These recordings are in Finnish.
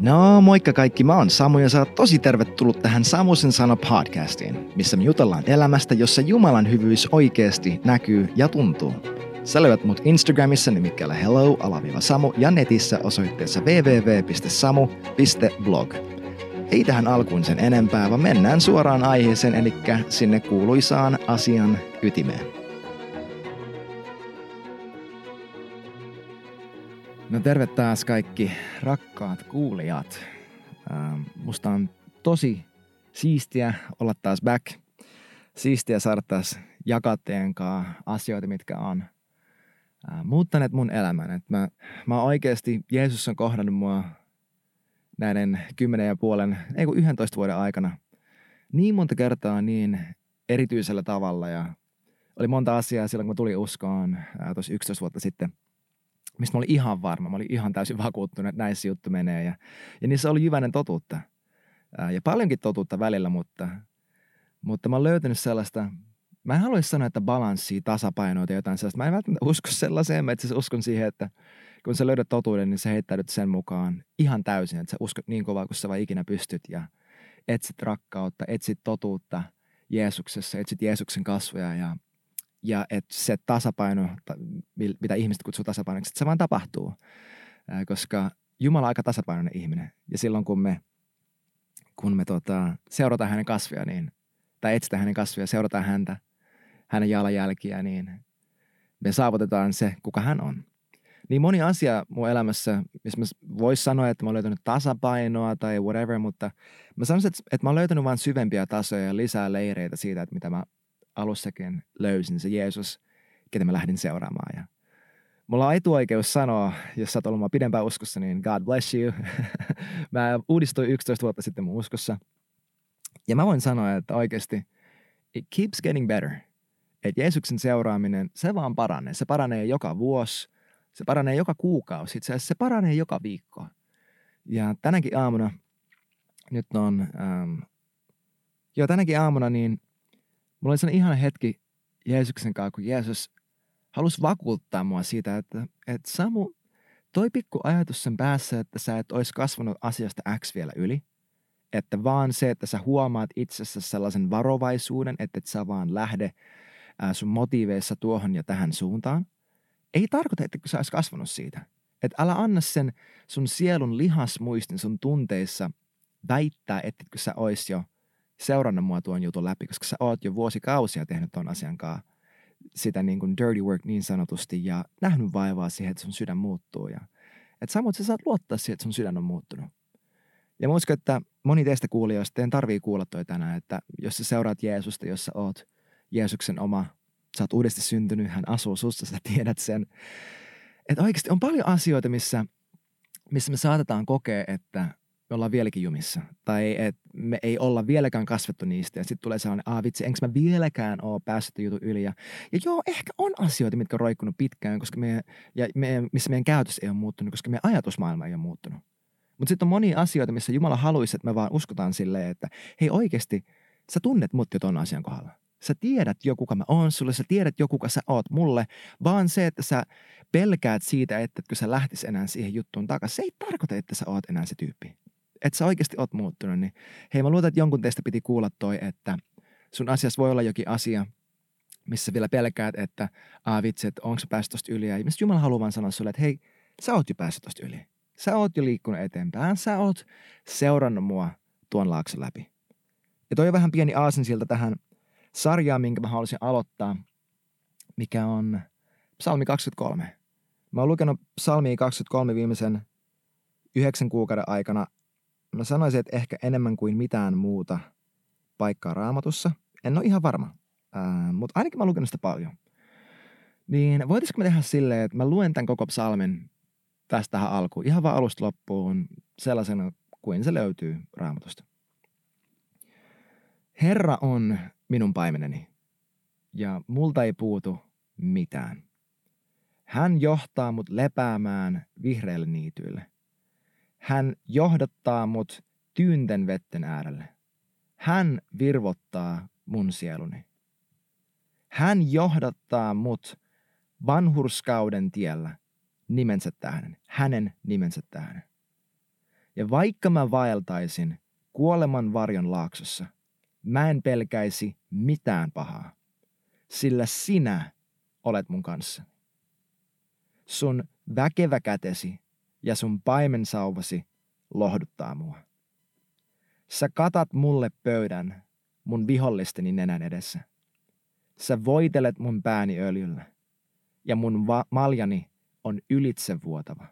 No moikka kaikki, mä oon Samu ja sä oot tosi tervetullut tähän Samusen sana podcastiin, missä me jutellaan elämästä, jossa Jumalan hyvyys oikeasti näkyy ja tuntuu. Sä löydät mut Instagramissa nimikkeellä hello-samu ja netissä osoitteessa www.samu.blog. Ei tähän alkuun sen enempää, vaan mennään suoraan aiheeseen, eli sinne kuuluisaan asian ytimeen. No terve taas kaikki rakkaat kuulijat. Ähm, musta on tosi siistiä olla taas back. Siistiä saada taas jakaa teidän asioita, mitkä on äh, muuttaneet mun elämän. Et mä, mä oikeasti, Jeesus on kohdannut mua näiden kymmenen ja puolen, ei kun 11 vuoden aikana niin monta kertaa niin erityisellä tavalla ja oli monta asiaa silloin, kun mä tulin uskoon äh, tuossa 11 vuotta sitten – mistä mä olin ihan varma. Mä olin ihan täysin vakuuttunut, että näissä juttu menee. Ja, ja niissä oli jyvänen totuutta. Ja paljonkin totuutta välillä, mutta, mutta mä oon löytänyt sellaista, mä en haluaisi sanoa, että balanssia, tasapainoa tai jotain sellaista. Mä en välttämättä usko sellaiseen, mä itse uskon siihen, että kun sä löydät totuuden, niin sä heittäydyt sen mukaan ihan täysin, että sä uskot niin kovaa kuin sä vaan ikinä pystyt ja etsit rakkautta, etsit totuutta Jeesuksessa, etsit Jeesuksen kasvoja ja ja että se tasapaino, mitä ihmiset kutsuu tasapainoksi, että se vaan tapahtuu. Koska Jumala on aika tasapainoinen ihminen. Ja silloin kun me, kun me tota, seurataan hänen kasvia, niin, tai etsitään hänen kasvia, seurataan häntä, hänen jalanjälkiä, niin me saavutetaan se, kuka hän on. Niin moni asia mun elämässä, missä mä vois sanoa, että mä oon löytänyt tasapainoa tai whatever, mutta mä sanoisin, että, että mä oon löytänyt vain syvempiä tasoja ja lisää leireitä siitä, että mitä mä alussakin löysin, se Jeesus, ketä mä lähdin seuraamaan. Ja mulla on etuoikeus sanoa, jos sä oot ollut pidempään uskossa, niin God bless you. mä uudistuin 11 vuotta sitten mun uskossa. Ja mä voin sanoa, että oikeasti it keeps getting better. Että Jeesuksen seuraaminen, se vaan paranee. Se paranee joka vuosi, se paranee joka kuukausi, itse asiassa se paranee joka viikko. Ja tänäkin aamuna, nyt on, ähm, joo tänäkin aamuna, niin mulla oli sellainen ihana hetki Jeesuksen kanssa, kun Jeesus halusi vakuuttaa mua siitä, että, että Samu, toi pikku ajatus sen päässä, että sä et olisi kasvanut asiasta X vielä yli, että vaan se, että sä huomaat itsessä sellaisen varovaisuuden, että et sä vaan lähde sun motiiveissa tuohon ja tähän suuntaan, ei tarkoita, että sä olisi kasvanut siitä. Että älä anna sen sun sielun lihasmuistin sun tunteissa väittää, että sä ois jo seurannut mua tuon jutun läpi, koska sä oot jo vuosikausia tehnyt tuon asian kanssa sitä niin kuin dirty work niin sanotusti ja nähnyt vaivaa siihen, että sun sydän muuttuu. Ja, että samoin sä saat luottaa siihen, että sun sydän on muuttunut. Ja mä uskon, että moni teistä kuulijoista teidän tarvii kuulla toi tänään, että jos sä seuraat Jeesusta, jos sä oot Jeesuksen oma, sä oot uudesti syntynyt, hän asuu sussa, sä tiedät sen. Että oikeasti on paljon asioita, missä, missä me saatetaan kokea, että me ollaan vieläkin jumissa. Tai että me ei olla vieläkään kasvettu niistä. Ja sitten tulee sellainen, aa vitsi, enkö mä vieläkään ole päässyt jutun yli. Ja, ja joo, ehkä on asioita, mitkä on roikkunut pitkään, koska me, ja me, missä meidän käytös ei ole muuttunut, koska meidän ajatusmaailma ei ole muuttunut. Mutta sitten on monia asioita, missä Jumala haluaisi, että me vaan uskotaan silleen, että hei oikeasti, sä tunnet mut jo ton asian kohdalla. Sä tiedät jo, kuka mä oon sulle, sä tiedät jo, kuka sä oot mulle, vaan se, että sä pelkäät siitä, että kun sä lähtis enää siihen juttuun takaisin, se ei tarkoita, että sä oot enää se tyyppi että sä oikeasti oot muuttunut, niin hei mä luulen, että jonkun teistä piti kuulla toi, että sun asiassa voi olla jokin asia, missä vielä pelkäät, että aa vitsi, että onko sä päässyt tosta yli. Ja mistä Jumala haluaa vaan sanoa sulle, että hei, sä oot jo päässyt tosta yli. Sä oot jo liikkunut eteenpäin. Sä oot seurannut mua tuon laakson läpi. Ja toi on vähän pieni aasinsilta tähän sarjaan, minkä mä haluaisin aloittaa, mikä on Psalmi 23. Mä oon lukenut Psalmia 23 viimeisen yhdeksän kuukauden aikana mä sanoisin, että ehkä enemmän kuin mitään muuta paikkaa raamatussa. En ole ihan varma, äh, mutta ainakin mä lukenut sitä paljon. Niin voitaisiko me tehdä silleen, että mä luen tämän koko psalmin tästä tähän alkuun, ihan vaan alusta loppuun, sellaisena kuin se löytyy raamatusta. Herra on minun paimeneni, ja multa ei puutu mitään. Hän johtaa mut lepäämään vihreille niityille. Hän johdattaa mut tyynten vetten äärelle. Hän virvottaa mun sieluni. Hän johdattaa mut vanhurskauden tiellä nimensä tähden, hänen nimensä tähden. Ja vaikka mä vaeltaisin kuoleman varjon laaksossa, mä en pelkäisi mitään pahaa, sillä sinä olet mun kanssa. Sun väkevä kätesi ja sun paimensauvasi lohduttaa mua. Sä katat mulle pöydän mun vihollisteni nenän edessä. Sä voitelet mun pääni öljyllä ja mun va- maljani on ylitsevuotava.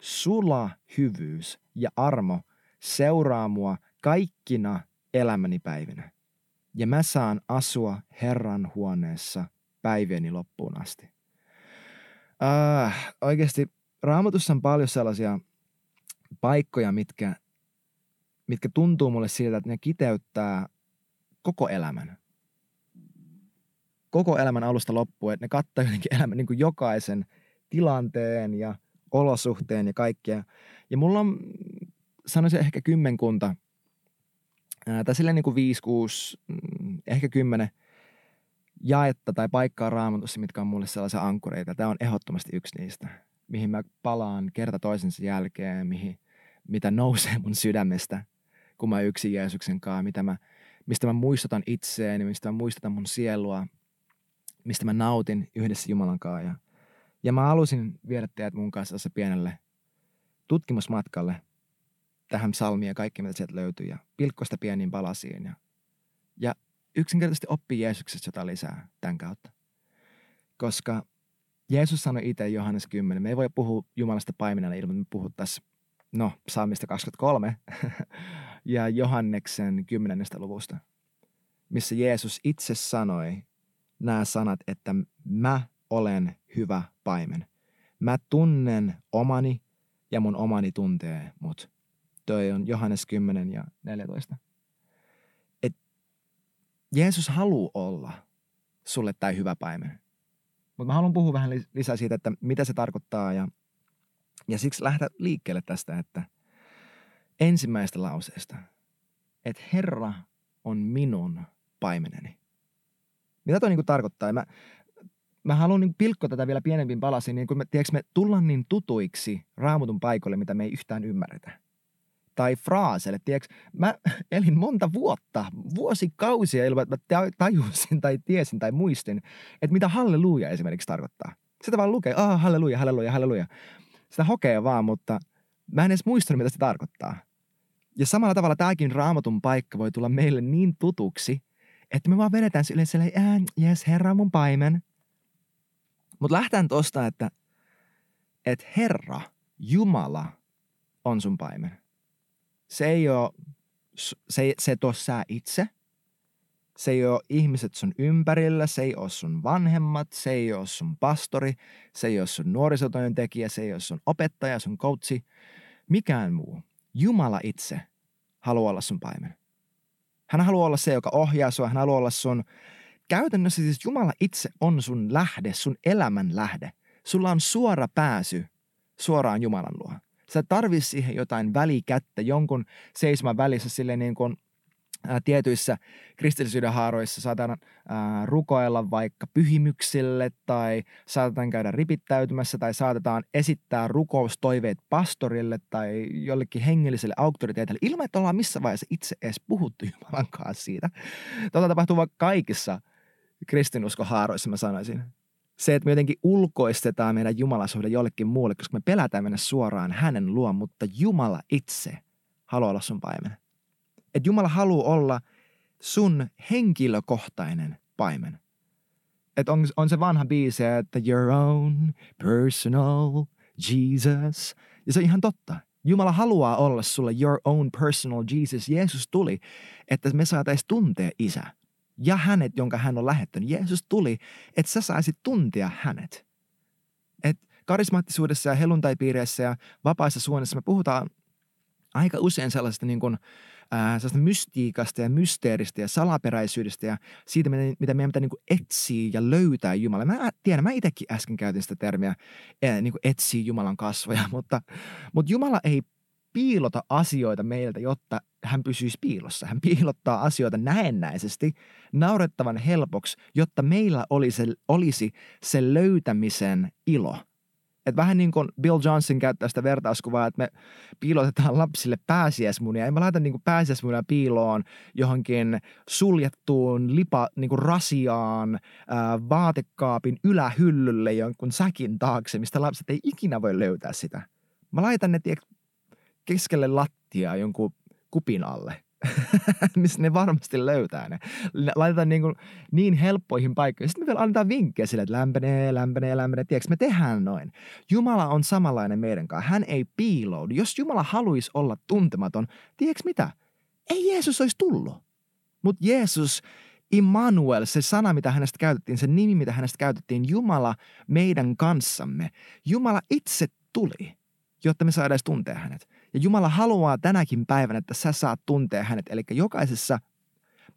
Sula hyvyys ja armo seuraa mua kaikkina elämäni päivinä. Ja mä saan asua Herran huoneessa päivieni loppuun asti. Äh, oikeasti raamatussa on paljon sellaisia paikkoja, mitkä, mitkä tuntuu mulle siltä, että ne kiteyttää koko elämän. Koko elämän alusta loppuun, että ne kattaa jotenkin elämän niin kuin jokaisen tilanteen ja olosuhteen ja kaikkea. Ja mulla on, sanoisin ehkä kymmenkunta, tai silleen niin kuin viisi, kuusi, mm, ehkä kymmenen jaetta tai paikkaa raamatussa, mitkä on mulle sellaisia ankkureita. Tämä on ehdottomasti yksi niistä, mihin mä palaan kerta toisensa jälkeen, mihin, mitä nousee mun sydämestä, kun mä yksin Jeesuksen kanssa, mitä mä, mistä mä muistutan itseäni, mistä mä muistutan mun sielua, mistä mä nautin yhdessä Jumalan kanssa. Ja, ja mä halusin viedä teidät mun kanssa se pienelle tutkimusmatkalle tähän psalmiin ja kaikki, mitä sieltä löytyy, ja pilkkoista pieniin palasiin. Ja, ja yksinkertaisesti oppii Jeesuksesta jotain lisää tämän kautta. Koska Jeesus sanoi itse Johannes 10, me ei voi puhua Jumalasta paimenena ilman, että me puhuttaisiin, no, psalmista 23 ja Johanneksen 10. luvusta, missä Jeesus itse sanoi nämä sanat, että mä olen hyvä paimen. Mä tunnen omani ja mun omani tuntee mut. Toi on Johannes 10 ja 14. Et Jeesus haluaa olla sulle tämä hyvä paimen. Mutta mä haluan puhua vähän lisää siitä, että mitä se tarkoittaa ja, ja siksi lähteä liikkeelle tästä, että ensimmäistä lauseesta, että Herra on minun paimeneni. Mitä toi niinku tarkoittaa? mä, mä haluan niin pilkkoa tätä vielä pienempiin palasiin, niin kun me, tiedätkö, me tullaan niin tutuiksi raamutun paikoille, mitä me ei yhtään ymmärretä. Tai fraaseille, tiedätkö, mä elin monta vuotta, vuosikausia ilman, että mä tajusin tai tiesin tai muistin, että mitä halleluja esimerkiksi tarkoittaa. Sitä vaan lukee, ah, halleluja, halleluja, halleluja. Sitä hokee vaan, mutta mä en edes muistanut, mitä se tarkoittaa. Ja samalla tavalla tämäkin raamatun paikka voi tulla meille niin tutuksi, että me vaan vedetään sille silleen, jes, Herra on mun paimen. Mutta lähtään tosta, että, että Herra, Jumala, on sun paimen. Se ei ole, se, se et ole sä itse. Se ei ole ihmiset sun ympärillä, se ei ole sun vanhemmat, se ei ole sun pastori, se ei ole sun nuorisotyöntekijä, se ei ole sun opettaja, sun coachi, mikään muu. Jumala itse haluaa olla sun paimen. Hän haluaa olla se, joka ohjaa sua. Hän haluaa olla sun, käytännössä siis Jumala itse on sun lähde, sun elämän lähde. Sulla on suora pääsy suoraan Jumalan luo. Sä tarvii siihen jotain välikättä, jonkun seisoman välissä sille niin kuin tietyissä kristillisyyden haaroissa saatetaan ää, rukoilla vaikka pyhimyksille tai saatetaan käydä ripittäytymässä tai saatetaan esittää rukoustoiveet pastorille tai jollekin hengelliselle auktoriteetille ilman, että ollaan missä vaiheessa itse edes puhuttu Jumalan kanssa siitä. Tota tapahtuu vaikka kaikissa kristinuskohaaroissa, mä sanoisin. Se, että me jotenkin ulkoistetaan meidän jumalasuhde jollekin muulle, koska me pelätään mennä suoraan hänen luo, mutta Jumala itse haluaa olla sun paimen että Jumala haluaa olla sun henkilökohtainen paimen. Että on, on se vanha biisi, että your own personal Jesus. Ja se on ihan totta. Jumala haluaa olla sulle your own personal Jesus. Jeesus tuli, että me saataisiin tuntea isä ja hänet, jonka hän on lähettänyt. Jeesus tuli, että sä saisit tuntea hänet. Et karismaattisuudessa ja helluntaipiireissä ja vapaissa suunnissa me puhutaan aika usein sellaisesta niin kuin, ää, mystiikasta ja mysteeristä ja salaperäisyydestä ja siitä, mitä meidän pitää niin kuin etsiä ja löytää Jumala. Mä tiedän, mä itsekin äsken käytin sitä termiä ää, niin kuin etsiä Jumalan kasvoja, mutta, mutta Jumala ei piilota asioita meiltä, jotta hän pysyisi piilossa. Hän piilottaa asioita näennäisesti, naurettavan helpoksi, jotta meillä olisi, olisi se löytämisen ilo. Että vähän niin kuin Bill Johnson käyttää sitä vertauskuvaa, että me piilotetaan lapsille pääsiäismunia. Ei mä laita niin pääsiäismunia piiloon johonkin suljettuun lipa, niin kuin rasiaan, ää, vaatekaapin ylähyllylle jonkun säkin taakse, mistä lapset ei ikinä voi löytää sitä. Mä laitan ne keskelle lattiaa jonkun kupin alle. missä ne varmasti löytää ne. Laitetaan niin, kuin niin helppoihin paikkoihin. Sitten me vielä annetaan vinkkejä sille, että lämpenee, lämpenee, lämpenee. Tiedätkö, me tehdään noin. Jumala on samanlainen meidän kanssa. Hän ei piiloudu. Jos Jumala haluaisi olla tuntematon, tiedätkö mitä? Ei Jeesus olisi tullut. Mutta Jeesus, Immanuel, se sana, mitä hänestä käytettiin, se nimi, mitä hänestä käytettiin, Jumala meidän kanssamme. Jumala itse tuli, jotta me saadaan tuntea hänet. Ja Jumala haluaa tänäkin päivänä, että sä saat tuntea hänet. Eli jokaisessa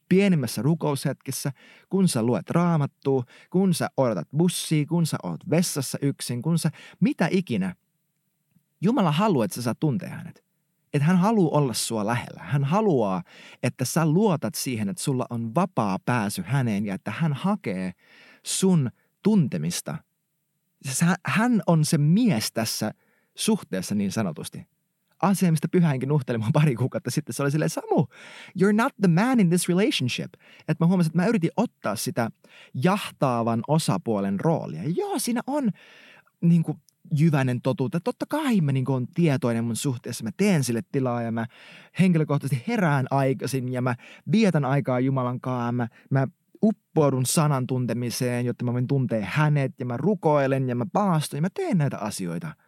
pienimmässä rukoushetkessä, kun sä luet raamattua, kun sä odotat bussia, kun sä oot vessassa yksin, kun sä mitä ikinä. Jumala haluaa, että sä saat tuntea hänet. Että hän haluaa olla sua lähellä. Hän haluaa, että sä luotat siihen, että sulla on vapaa pääsy häneen ja että hän hakee sun tuntemista. Hän on se mies tässä suhteessa niin sanotusti asia, mistä pyhäinkin nuhteli mua pari kuukautta sitten. Se oli silleen, Samu, you're not the man in this relationship. Että mä huomasin, että mä yritin ottaa sitä jahtaavan osapuolen roolia. Ja joo, siinä on niin kuin, jyväinen totuutta. Totta kai mä niin on tietoinen mun suhteessa. Mä teen sille tilaa ja mä henkilökohtaisesti herään aikaisin ja mä vietän aikaa Jumalan kanssa. Mä, mä uppoudun sanan tuntemiseen, jotta mä voin tuntea hänet ja mä rukoilen ja mä paastun ja mä teen näitä asioita –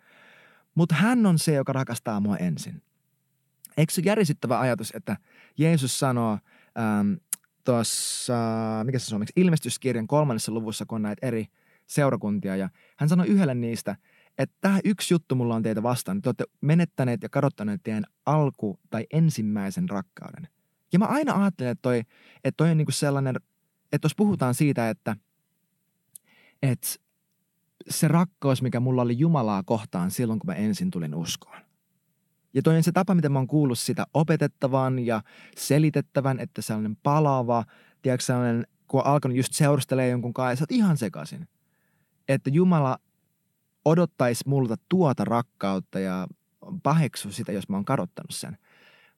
mutta hän on se, joka rakastaa mua ensin. Eikö se järisyttävä ajatus, että Jeesus sanoo ähm, tuossa, mikä se suomeksi, ilmestyskirjan kolmannessa luvussa, kun on näitä eri seurakuntia, ja hän sanoi yhdelle niistä, että tämä yksi juttu mulla on teitä vastaan, te olette menettäneet ja kadottaneet teidän alku- tai ensimmäisen rakkauden. Ja mä aina ajattelen, että toi, että toi on niinku sellainen, että jos puhutaan siitä, että, että se rakkaus, mikä mulla oli Jumalaa kohtaan silloin, kun mä ensin tulin uskoon. Ja toi on se tapa, miten mä oon kuullut sitä opetettavan ja selitettävän, että sellainen palava, tiedätkö sellainen, kun on alkanut just seurustelemaan jonkun kanssa, ja sä oot ihan sekaisin. Että Jumala odottaisi multa tuota rakkautta ja paheksu sitä, jos mä oon kadottanut sen.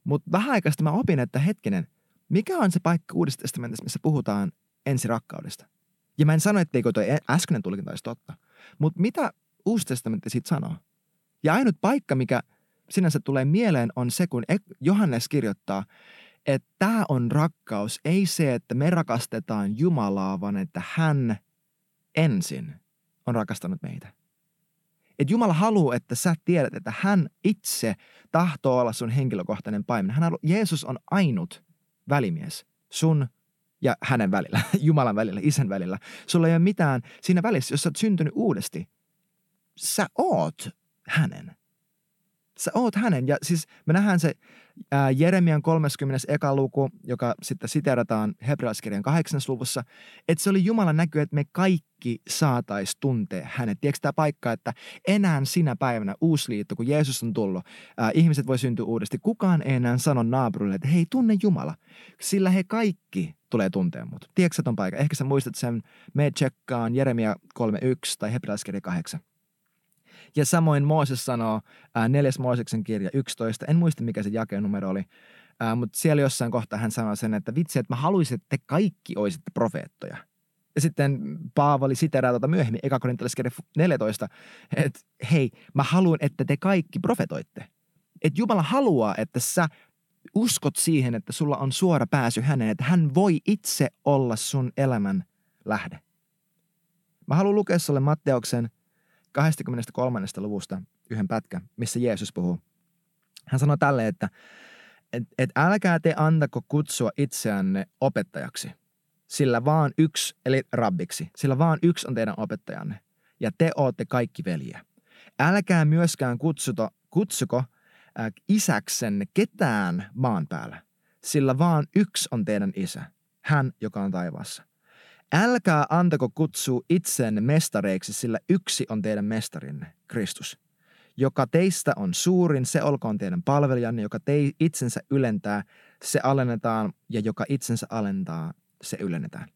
Mutta vähän aikaista mä opin, että hetkinen, mikä on se paikka Uudessa missä puhutaan ensirakkaudesta? Ja mä en sano, etteikö toi äskeinen tulkinta olisi totta. Mutta mitä Uusi testamentti siitä sanoo? Ja ainut paikka, mikä sinänsä tulee mieleen, on se, kun Johannes kirjoittaa, että tämä on rakkaus, ei se, että me rakastetaan Jumalaa, vaan että hän ensin on rakastanut meitä. Et Jumala haluaa, että sä tiedät, että hän itse tahtoo olla sun henkilökohtainen paimen. Hän haluaa, Jeesus on ainut välimies sun ja hänen välillä, Jumalan välillä, isän välillä. Sulla ei ole mitään siinä välissä, jos sä oot syntynyt uudesti. Sä oot hänen. Sä oot hänen. Ja siis me nähdään se ää, Jeremian 30. eka luku, joka sitten siterataan hebrealaiskirjan 8. luvussa, että se oli Jumalan näky, että me kaikki saatais tuntea hänet. Tiedätkö tämä paikka, että enää sinä päivänä uusi liitto, kun Jeesus on tullut, ää, ihmiset voi syntyä uudesti. Kukaan ei enää sano naapurille, että hei, tunne Jumala, sillä he kaikki tulee tuntea mut. Tiedätkö ton paikan? Ehkä sä muistat sen, me tsekkaan Jeremia 3.1 tai hebrealaiskirja 8. Ja samoin Mooses sanoo, ää, neljäs Mooseksen kirja 11, en muista mikä se jakenumero oli, ää, mutta siellä jossain kohtaa hän sanoo sen, että vitsi, että mä haluaisin, että te kaikki olisitte profeettoja. Ja sitten Paavali siteraa tuota myöhemmin, eka korintolaiskirja 14, että hei, mä haluan, että te kaikki profetoitte. Että Jumala haluaa, että sä uskot siihen, että sulla on suora pääsy häneen, että hän voi itse olla sun elämän lähde. Mä haluan lukea sulle Matteuksen 23. luvusta yhden pätkän, missä Jeesus puhuu. Hän sanoi tälle, että et, et älkää te antako kutsua itseänne opettajaksi, sillä vaan yksi, eli rabbiksi, sillä vaan yksi on teidän opettajanne, ja te ootte kaikki veljiä. Älkää myöskään kutsuto, kutsuko äh, isäksenne ketään maan päällä, sillä vaan yksi on teidän isä, hän, joka on taivaassa. Älkää antako kutsua itseenne mestareiksi, sillä yksi on teidän mestarinne, Kristus. Joka teistä on suurin, se olkoon teidän palvelijanne, joka tei itsensä ylentää, se alennetaan, ja joka itsensä alentaa, se ylennetään.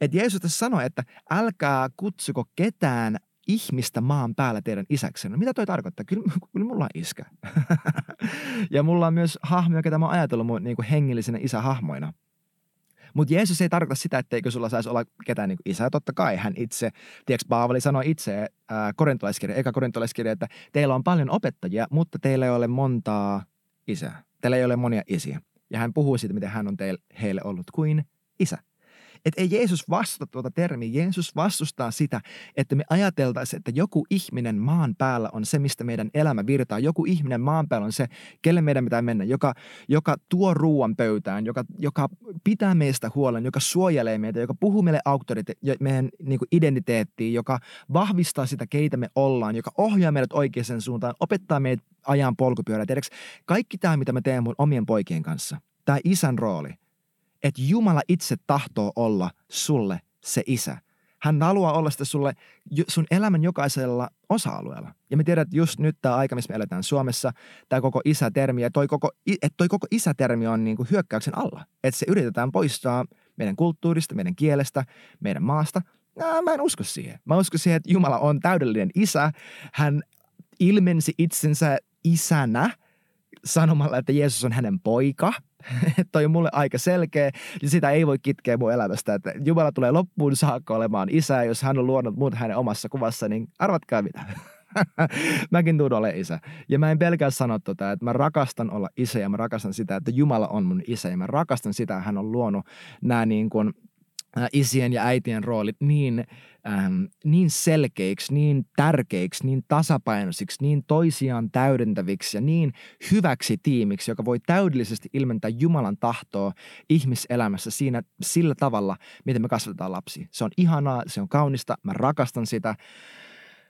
Et Jeesus tässä sanoi, että älkää kutsuko ketään ihmistä maan päällä teidän isäksenne. No mitä toi tarkoittaa? Kyllä, kyllä mulla on iskä. ja mulla on myös hahmoja, ketä mä oon ajatellut mun niin hengellisenä isähahmoina. Mutta Jeesus ei tarkoita sitä, etteikö sulla saisi olla ketään niin isää. Totta kai hän itse, tiedätkö Paavali sanoi itse korintolaiskirja, eka korintolaiskirja, että teillä on paljon opettajia, mutta teillä ei ole montaa isää. Teillä ei ole monia isiä. Ja hän puhuu siitä, miten hän on teille, heille ollut kuin isä. Että ei Jeesus vastusta tuota termiä. Jeesus vastustaa sitä, että me ajateltaisiin, että joku ihminen maan päällä on se, mistä meidän elämä virtaa. Joku ihminen maan päällä on se, kelle meidän pitää mennä, joka, joka tuo ruoan pöytään, joka, joka pitää meistä huolen, joka suojelee meitä, joka puhuu meille auktorite- meidän niin kuin identiteettiin, joka vahvistaa sitä, keitä me ollaan, joka ohjaa meidät oikeaan suuntaan, opettaa meidät ajan polkupyörää. Tiedätkö, kaikki tämä, mitä me teemme mun omien poikien kanssa, tämä isän rooli – että Jumala itse tahtoo olla sulle se isä. Hän haluaa olla sitä sulle sun elämän jokaisella osa-alueella. Ja me tiedät, että just nyt tämä aika, missä me eletään Suomessa, tämä koko isätermi, ja toi koko, että toi koko isätermi on niin kuin hyökkäyksen alla. Että se yritetään poistaa meidän kulttuurista, meidän kielestä, meidän maasta. No, mä en usko siihen. Mä uskon siihen, että Jumala on täydellinen isä. Hän ilmensi itsensä isänä sanomalla, että Jeesus on hänen poika – toi on mulle aika selkeä ja sitä ei voi kitkeä mun elämästä. Että Jumala tulee loppuun saakka olemaan isä, jos hän on luonut muut hänen omassa kuvassa, niin arvatkaa mitä. Mäkin tuun ole isä. Ja mä en pelkää sanoa tota, että mä rakastan olla isä ja mä rakastan sitä, että Jumala on mun isä ja mä rakastan sitä, että hän on luonut nämä niin kuin – isien ja äitien roolit niin, ähm, niin selkeiksi, niin tärkeiksi, niin tasapainoisiksi, niin toisiaan täydentäviksi ja niin hyväksi tiimiksi, joka voi täydellisesti ilmentää Jumalan tahtoa ihmiselämässä siinä sillä tavalla, miten me kasvatetaan lapsia. Se on ihanaa, se on kaunista, mä rakastan sitä.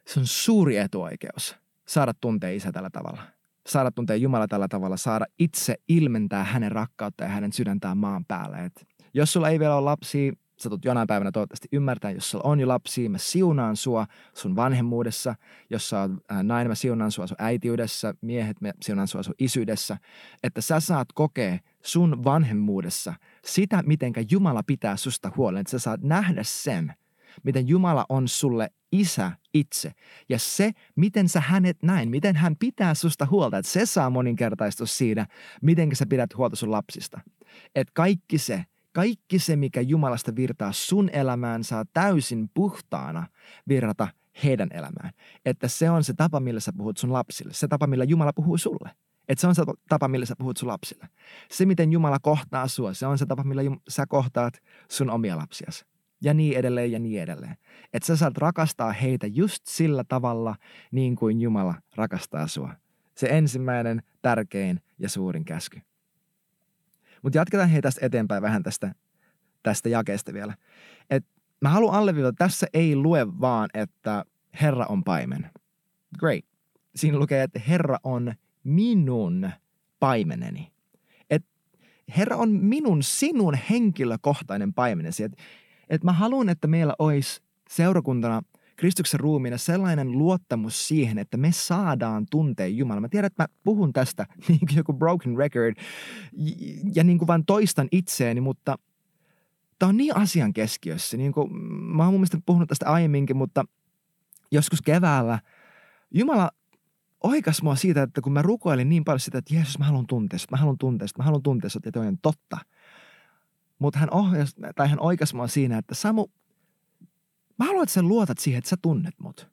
Se on suuri etuoikeus saada tuntea isä tällä tavalla saada tuntea Jumala tällä tavalla, saada itse ilmentää hänen rakkautta ja hänen sydäntään maan päälle. Et jos sulla ei vielä ole lapsia, sä tulet jonain päivänä toivottavasti ymmärtää, jos sulla on jo lapsia, mä siunaan sua sun vanhemmuudessa, jos sä oot äh, nainen, mä siunaan sua sun äitiydessä, miehet, mä siunaan sua sun isyydessä, että sä saat kokea sun vanhemmuudessa sitä, mitenkä Jumala pitää susta huolen, että sä saat nähdä sen, miten Jumala on sulle isä itse. Ja se, miten sä hänet näin, miten hän pitää susta huolta, että se saa moninkertaistus siinä, miten sä pidät huolta sun lapsista. Että kaikki se, kaikki se, mikä Jumalasta virtaa sun elämään, saa täysin puhtaana virrata heidän elämään. Että se on se tapa, millä sä puhut sun lapsille. Se tapa, millä Jumala puhuu sulle. Että se on se tapa, millä sä puhut sun lapsille. Se, miten Jumala kohtaa sua, se on se tapa, millä sä kohtaat sun omia lapsiasi. Ja niin edelleen ja niin edelleen. Että sä saat rakastaa heitä just sillä tavalla, niin kuin Jumala rakastaa sua. Se ensimmäinen, tärkein ja suurin käsky. Mutta jatketaan hei tästä eteenpäin vähän tästä, tästä jakeesta vielä. Et mä haluan alleviivata, että tässä ei lue vaan, että Herra on paimen. Great. Siinä lukee, että Herra on minun paimeneni. Et Herra on minun, sinun henkilökohtainen paimenesi. Et, et mä haluan, että meillä olisi seurakuntana – Kristuksen ruumiina sellainen luottamus siihen, että me saadaan tuntea Jumala. Mä tiedän, että mä puhun tästä niin kuin joku broken record ja niin kuin vaan toistan itseäni, mutta tämä on niin asian keskiössä. Niin kuin, mä oon mun mielestä puhunut tästä aiemminkin, mutta joskus keväällä Jumala oikas mua siitä, että kun mä rukoilin niin paljon sitä, että Jeesus, mä haluan tuntea mä haluan tuntea mä haluan tuntea että toi on totta. Mutta hän, ohjas, tai hän oikas mua siinä, että Samu, Mä haluan, että sä luotat siihen, että sä tunnet mut.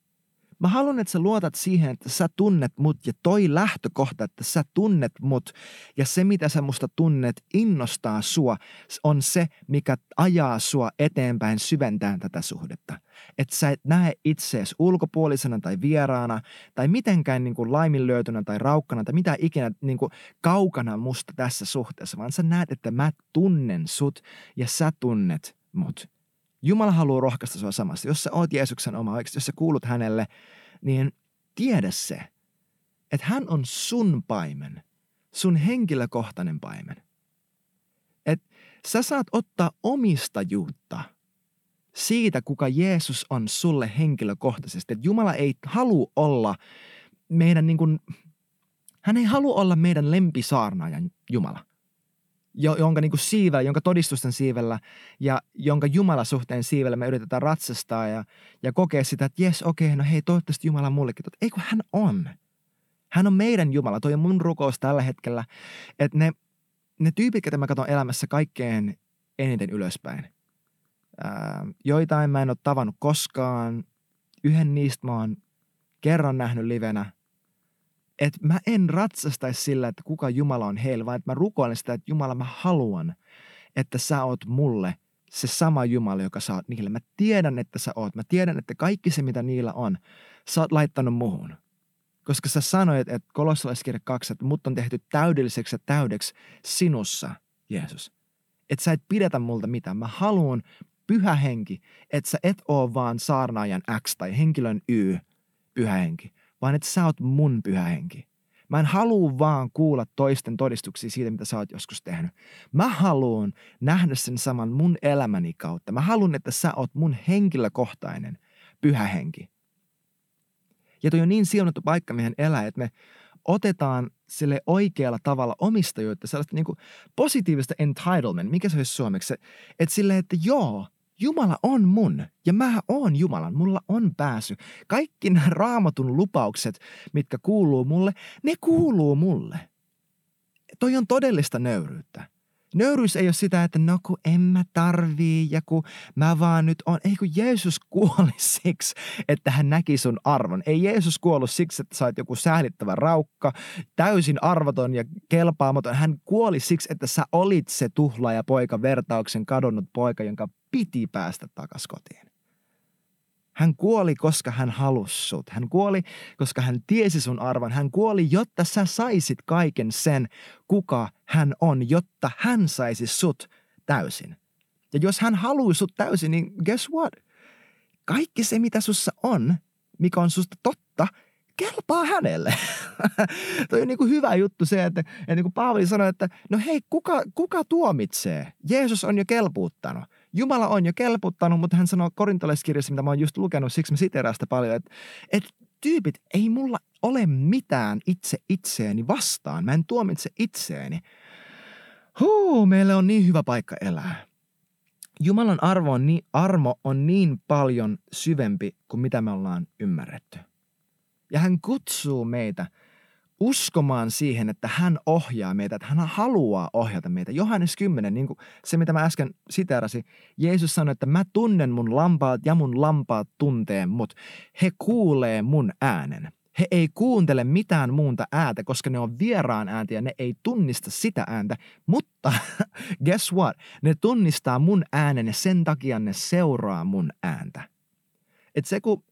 Mä haluan, että sä luotat siihen, että sä tunnet mut ja toi lähtökohta, että sä tunnet mut ja se, mitä sä musta tunnet, innostaa sua, on se, mikä ajaa sua eteenpäin syventään tätä suhdetta. Että sä et näe itseesi ulkopuolisena tai vieraana tai mitenkään niin kuin laiminlyötynä tai raukkana tai mitä ikinä niin kuin kaukana musta tässä suhteessa, vaan sä näet, että mä tunnen sut ja sä tunnet mut. Jumala haluaa rohkaista sinua samasta. Jos sä oot Jeesuksen oma oikeasti, jos sä kuulut hänelle, niin tiedä se, että hän on sun paimen, sun henkilökohtainen paimen. Että sä saat ottaa omistajuutta siitä, kuka Jeesus on sulle henkilökohtaisesti. Että Jumala ei halua olla meidän niin kuin, hän ei halua olla meidän lempisaarnaajan Jumala. Jonka niin kuin siivellä, jonka todistusten siivellä ja jonka Jumalan suhteen siivellä me yritetään ratsastaa ja, ja kokea sitä, että jes, okei, okay, no hei, toivottavasti Jumala mullekin. Ei kun hän on. Hän on meidän Jumala. Toi on mun rukous tällä hetkellä, että ne, ne tyypit, joita mä katson elämässä kaikkein eniten ylöspäin. Ää, joitain mä en ole tavannut koskaan. Yhden niistä mä oon kerran nähnyt livenä – että mä en ratsastaisi sillä, että kuka Jumala on heillä, vaan että mä rukoilen sitä, että Jumala mä haluan, että sä oot mulle se sama Jumala, joka sä oot niille. Mä tiedän, että sä oot. Mä tiedän, että kaikki se, mitä niillä on, sä oot laittanut muhun. Koska sä sanoit, että kolossalaiskirja 2, että mut on tehty täydelliseksi ja täydeksi sinussa, Jeesus. Että sä et pidetä multa mitään. Mä haluan pyhä henki, että sä et oo vaan saarnaajan X tai henkilön Y, pyhä henki, vaan että sä oot mun pyhä henki. Mä en halua vaan kuulla toisten todistuksia siitä, mitä sä oot joskus tehnyt. Mä haluan nähdä sen saman mun elämäni kautta. Mä haluan, että sä oot mun henkilökohtainen pyhä henki. Ja toi on niin siunattu paikka meidän elää, että me otetaan sille oikealla tavalla omistajuutta, sellaista niin kuin positiivista entitlement, mikä se olisi suomeksi, että sille, että joo, Jumala on mun ja mä oon Jumalan. Mulla on pääsy. Kaikki nämä raamatun lupaukset, mitkä kuuluu mulle, ne kuuluu mulle. Toi on todellista nöyryyttä. Nöyryys ei ole sitä, että no kun en mä tarvii ja kun mä vaan nyt on. Ei kun Jeesus kuoli siksi, että hän näki sun arvon. Ei Jeesus kuollut siksi, että oot joku sählittävä raukka, täysin arvoton ja kelpaamaton. Hän kuoli siksi, että sä olit se tuhlaaja poika, vertauksen kadonnut poika, jonka piti päästä takas kotiin. Hän kuoli, koska hän halusi sut. Hän kuoli, koska hän tiesi sun arvon. Hän kuoli, jotta sä saisit kaiken sen, kuka hän on, jotta hän saisi sut täysin. Ja jos hän haluaa sut täysin, niin guess what? Kaikki se, mitä sussa on, mikä on susta totta, kelpaa hänelle. Toi on niin kuin hyvä juttu se, että, että niin kuin Paavali sanoi, että no hei, kuka, kuka tuomitsee? Jeesus on jo kelpuuttanut. Jumala on jo kelputtanut, mutta hän sanoo korintolaiskirjassa, mitä mä oon just lukenut, siksi mä siteraan sitä paljon, että, että tyypit, ei mulla ole mitään itse itseäni vastaan. Mä en tuomitse itseäni. Huu, meillä on niin hyvä paikka elää. Jumalan arvo on niin, armo on niin paljon syvempi kuin mitä me ollaan ymmärretty. Ja hän kutsuu meitä – uskomaan siihen, että hän ohjaa meitä, että hän haluaa ohjata meitä. Johannes 10, niin kuin se mitä mä äsken siterasin, Jeesus sanoi, että mä tunnen mun lampaat ja mun lampaat tuntee mut. He kuulee mun äänen. He ei kuuntele mitään muunta ääntä, koska ne on vieraan ääntä ja ne ei tunnista sitä ääntä. Mutta guess what? Ne tunnistaa mun äänen ja sen takia ne seuraa mun ääntä. Et se kun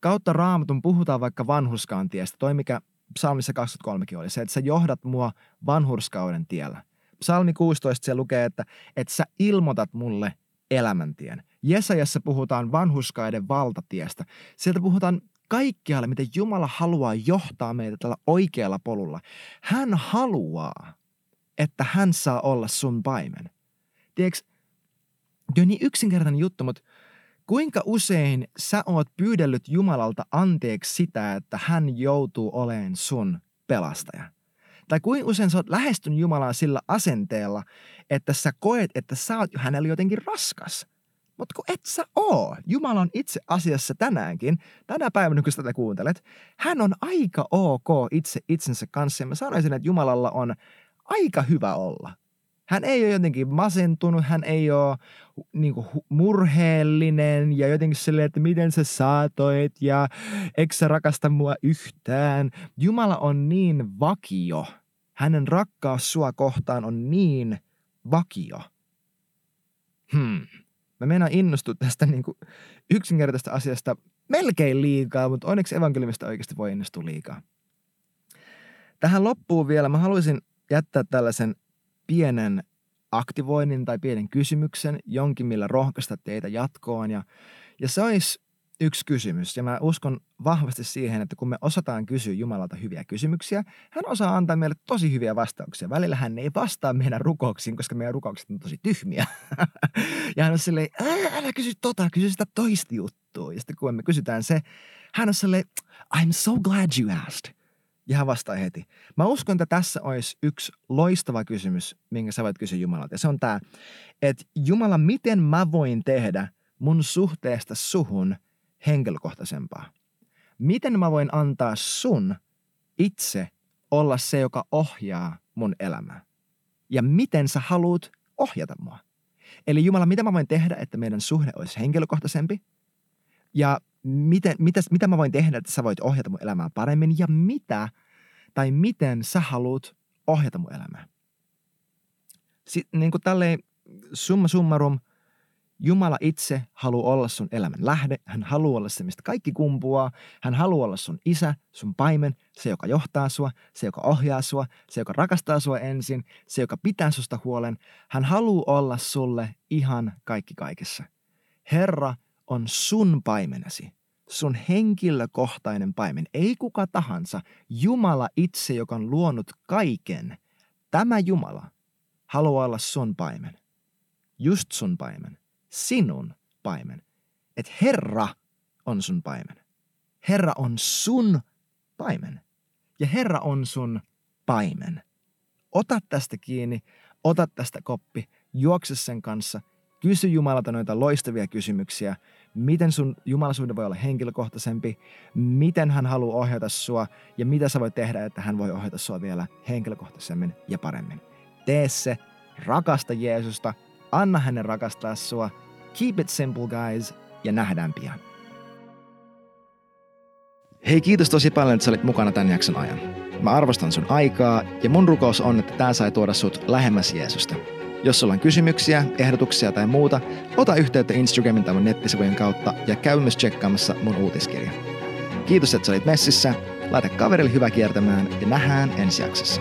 kautta raamatun puhutaan vaikka vanhuskaantiestä, toi mikä psalmissa 23 oli se, että sä johdat mua vanhurskauden tiellä. Psalmi 16 se lukee, että, että sä ilmoitat mulle elämäntien. Jesajassa puhutaan vanhuskaiden valtatiestä. Sieltä puhutaan kaikkialle, miten Jumala haluaa johtaa meitä tällä oikealla polulla. Hän haluaa, että hän saa olla sun paimen. Tiedätkö, on niin yksinkertainen juttu, mutta Kuinka usein sä oot pyydellyt Jumalalta anteeksi sitä, että hän joutuu olemaan sun pelastaja? Tai kuinka usein sä oot lähestynyt Jumalaa sillä asenteella, että sä koet, että sä oot hänellä jotenkin raskas? Mutta kun et sä oo. Jumala on itse asiassa tänäänkin, tänä päivänä kun sä tätä kuuntelet, hän on aika ok itse itsensä kanssa. Ja mä sanoisin, että Jumalalla on aika hyvä olla. Hän ei ole jotenkin masentunut, hän ei ole niin kuin, murheellinen ja jotenkin silleen, että miten sä saatoit ja eikö sä rakasta mua yhtään. Jumala on niin vakio. Hänen rakkaus sua kohtaan on niin vakio. Hmm. Mä meinaan innostua tästä niin kuin yksinkertaisesta asiasta melkein liikaa, mutta onneksi evankeliumista oikeasti voi innostua liikaa. Tähän loppuun vielä mä haluaisin jättää tällaisen pienen aktivoinnin tai pienen kysymyksen, jonkin millä rohkaista teitä jatkoon. Ja, ja se olisi yksi kysymys. Ja mä uskon vahvasti siihen, että kun me osataan kysyä Jumalalta hyviä kysymyksiä, hän osaa antaa meille tosi hyviä vastauksia. Välillä hän ei vastaa meidän rukouksiin, koska meidän rukoukset on tosi tyhmiä. ja hän on silleen, älä kysy tota, kysy sitä toista juttua. Ja sitten kun me kysytään se, hän on silleen, I'm so glad you asked. Ja hän vastaa heti. Mä uskon, että tässä olisi yksi loistava kysymys, minkä sä voit kysyä Jumalalta. Ja se on tämä, että Jumala, miten mä voin tehdä mun suhteesta suhun henkilökohtaisempaa? Miten mä voin antaa sun itse olla se, joka ohjaa mun elämää? Ja miten sä haluat ohjata mua? Eli Jumala, mitä mä voin tehdä, että meidän suhde olisi henkilökohtaisempi? Ja miten, mitä, mitä mä voin tehdä, että sä voit ohjata mun elämää paremmin? Ja mitä tai miten sä haluat ohjata mun elämää? Sitten niin kuin tälleen summa summarum, Jumala itse haluaa olla sun elämän lähde. Hän haluaa olla se, mistä kaikki kumpuaa. Hän haluaa olla sun isä, sun paimen, se, joka johtaa sua, se, joka ohjaa sua, se, joka rakastaa sua ensin, se, joka pitää susta huolen. Hän haluaa olla sulle ihan kaikki kaikessa. Herra on sun paimenesi, sun henkilökohtainen paimen, ei kuka tahansa. Jumala itse, joka on luonut kaiken. Tämä Jumala haluaa olla sun paimen. Just sun paimen. Sinun paimen. Et Herra on sun paimen. Herra on sun paimen. Ja Herra on sun paimen. Ota tästä kiinni, ota tästä koppi, juokse sen kanssa, kysy Jumalalta noita loistavia kysymyksiä, miten sun Jumalasuhde voi olla henkilökohtaisempi, miten hän haluaa ohjata sua ja mitä sä voit tehdä, että hän voi ohjata sua vielä henkilökohtaisemmin ja paremmin. Tee se, rakasta Jeesusta, anna hänen rakastaa sua, keep it simple guys ja nähdään pian. Hei kiitos tosi paljon, että sä olit mukana tämän jakson ajan. Mä arvostan sun aikaa ja mun rukous on, että tää sai tuoda sut lähemmäs Jeesusta. Jos sulla on kysymyksiä, ehdotuksia tai muuta, ota yhteyttä Instagramin tai mun nettisivujen kautta ja käy myös tsekkaamassa mun uutiskirja. Kiitos, että sä olit messissä, laita kaverille hyvä kiertämään ja nähdään ensi jaksossa.